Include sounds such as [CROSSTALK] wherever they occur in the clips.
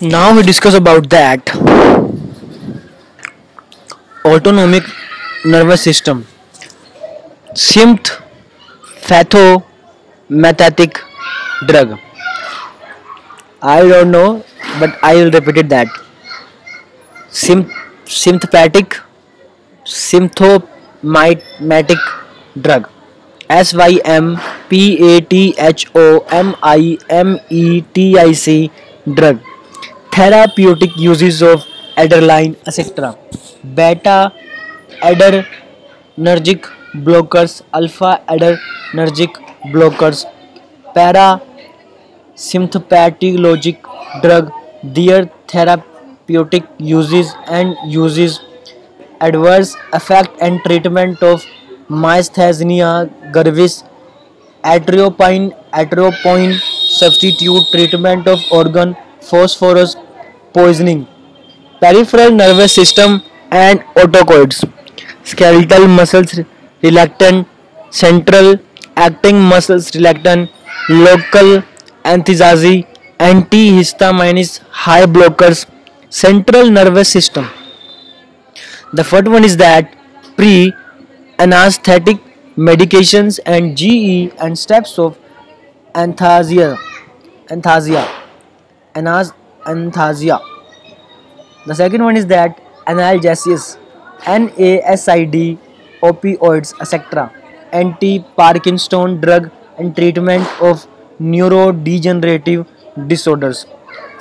Now we discuss about that autonomic nervous system, sympathetic drug. I don't know, but I will repeat it that Sym- sympathetic symptomatic drug. S Y M P A T H O M I M E T I C drug. Therapeutic uses of adrenaline, etc. Beta adrenergic blockers, alpha adrenergic blockers, parasympatholytic drug. Their therapeutic uses and uses adverse effect and treatment of myasthenia gravis atropine atropine substitute treatment of organ phosphorus poisoning peripheral nervous system and autocoids skeletal muscles relaxant central acting muscles relaxant local anesthesia antihistamines high blockers central nervous system the first one is that pre anesthetic medications and GE and steps of anesthesia. Anesthesia. Anaesthesia the second one is that analgesics N A S I D opioids etcetera anti parkinsonian drug and treatment of neurodegenerative disorders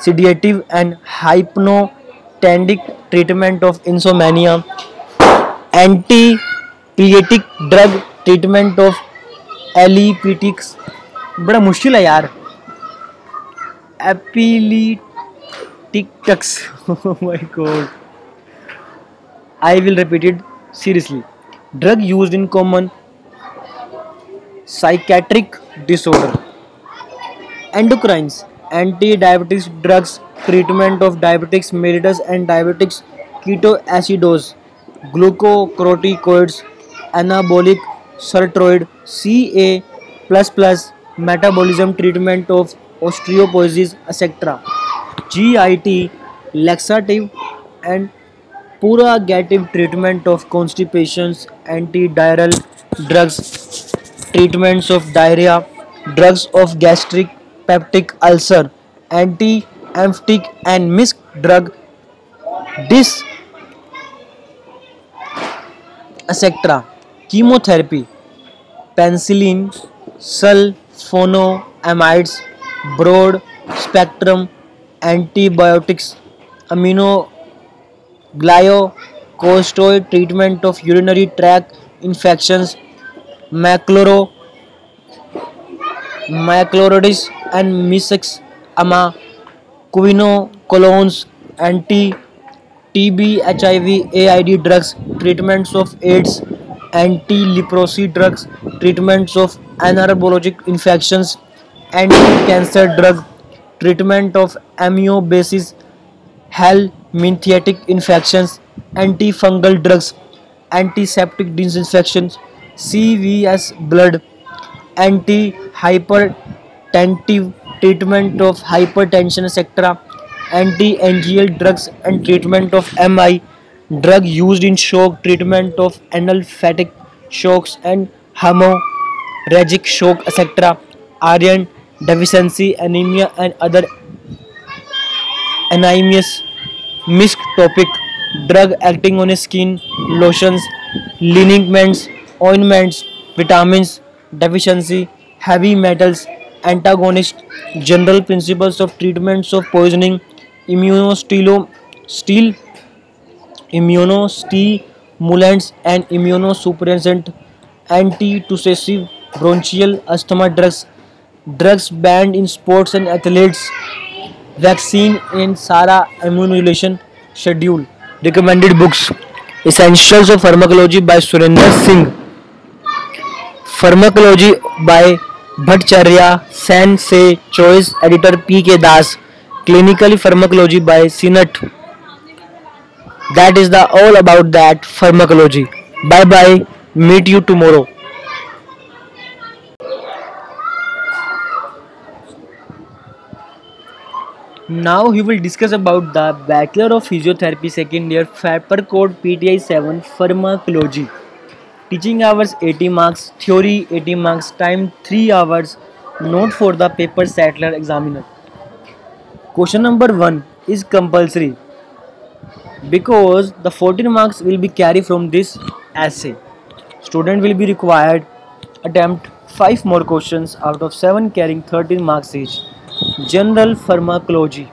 sedative and hypnotic treatment of insomnia anti epileptic drug treatment of epileptics बड़ा मुश्किल है यार। Appealy Tic Tacs. [LAUGHS] oh my god. I will repeat it seriously. Drug used in common psychiatric disorder. Endocrines, anti-diabetic drugs, treatment of diabetics mellitus and diabetics ketoacidosis, glucocorticoids, anabolic steroid, CA++, metabolism treatment of osteoporosis etcetera G I T laxative and purgative treatment of constipation anti diarrhoeal drugs treatments of diarrhoea drugs of gastric peptic ulcer anti emetic and misc drug this etcetera chemotherapy penicillin sulphonamides broad spectrum antibiotics, amino immunoglycosteroid treatment of urinary tract infections, macrolo macrolidis and measles, ama, quinocolons, anti TB, HIV, AID drugs, treatments of AIDS, anti-leprosy drugs, treatments of anaerobic infections, anti-cancer drug, treatment of amoebiasis, helminthiatic infections, antifungal drugs, antiseptic disinfections, CVS blood, anti-hypertensive treatment of hypertension, etc. Anti-anginal drugs and treatment of MI, drug used in shock treatment of anaphylactic shocks and hemorrhagic shock, etc. Iron deficiency, anemia, and other anemias. Misc topic drug acting on skin, lotions, liniments, ointments, vitamins, deficiency, heavy metals, antagonist, general principles of treatments of poisoning, immunostilo, steel, immunostimulants and immunosuppressant, antitussive, bronchial asthma drugs, drugs banned in sports and athletes vaccine in सारा immunization schedule recommended books essentials of pharmacology by Surendra Singh pharmacology by Bhattacharya Sen से choice editor P K Das clinically pharmacology by सीनट that is the all about that pharmacology bye bye meet you tomorrow Now we will discuss about the Bachelor of Physiotherapy second year FAPER code PTI 7 Pharmacology. Teaching hours 80 marks, theory 80 marks, time 3 hours. Note for the paper settler examiner. Question number 1 is compulsory because the 14 marks will be carried from this essay. Student will be required attempt 5 more questions out of 7 carrying 13 marks each. General pharmacology.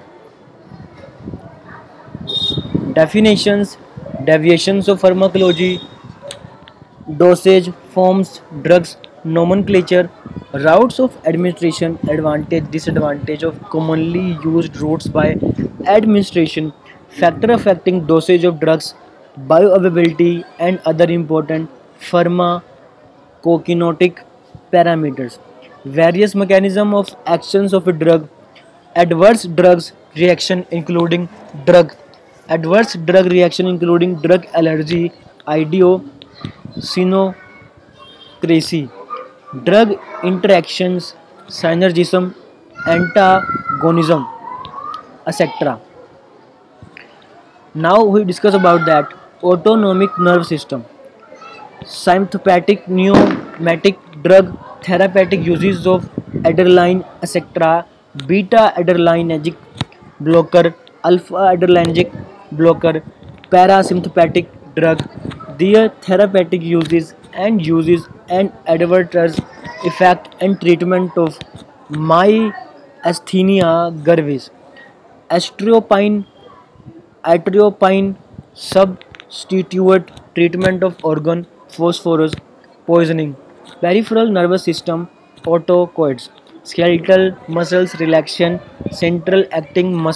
Definitions, deviations of pharmacology, dosage, forms, drugs, nomenclature, routes of administration, advantage, disadvantage of commonly used routes by administration, factor affecting dosage of drugs, bioavailability, and other important pharmacokinetic parameters various mechanism of actions of a drug adverse drugs reaction including drug adverse drug reaction including drug allergy idiosyncrasy drug interactions synergism antagonism etc now we discuss about that autonomic nerve system. Sympathomimetic drug therapeutic uses of adrenaline etc beta adrenergic blocker, alpha adrenergic blocker parasympathetic drug their therapeutic uses and uses and adverse, effect and treatment of myasthenia gravis, atropine, atropine substitute treatment of organophosphorus, poisoning, peripheral nervous system, autocoids. Skeletal muscles relaxation central acting muscle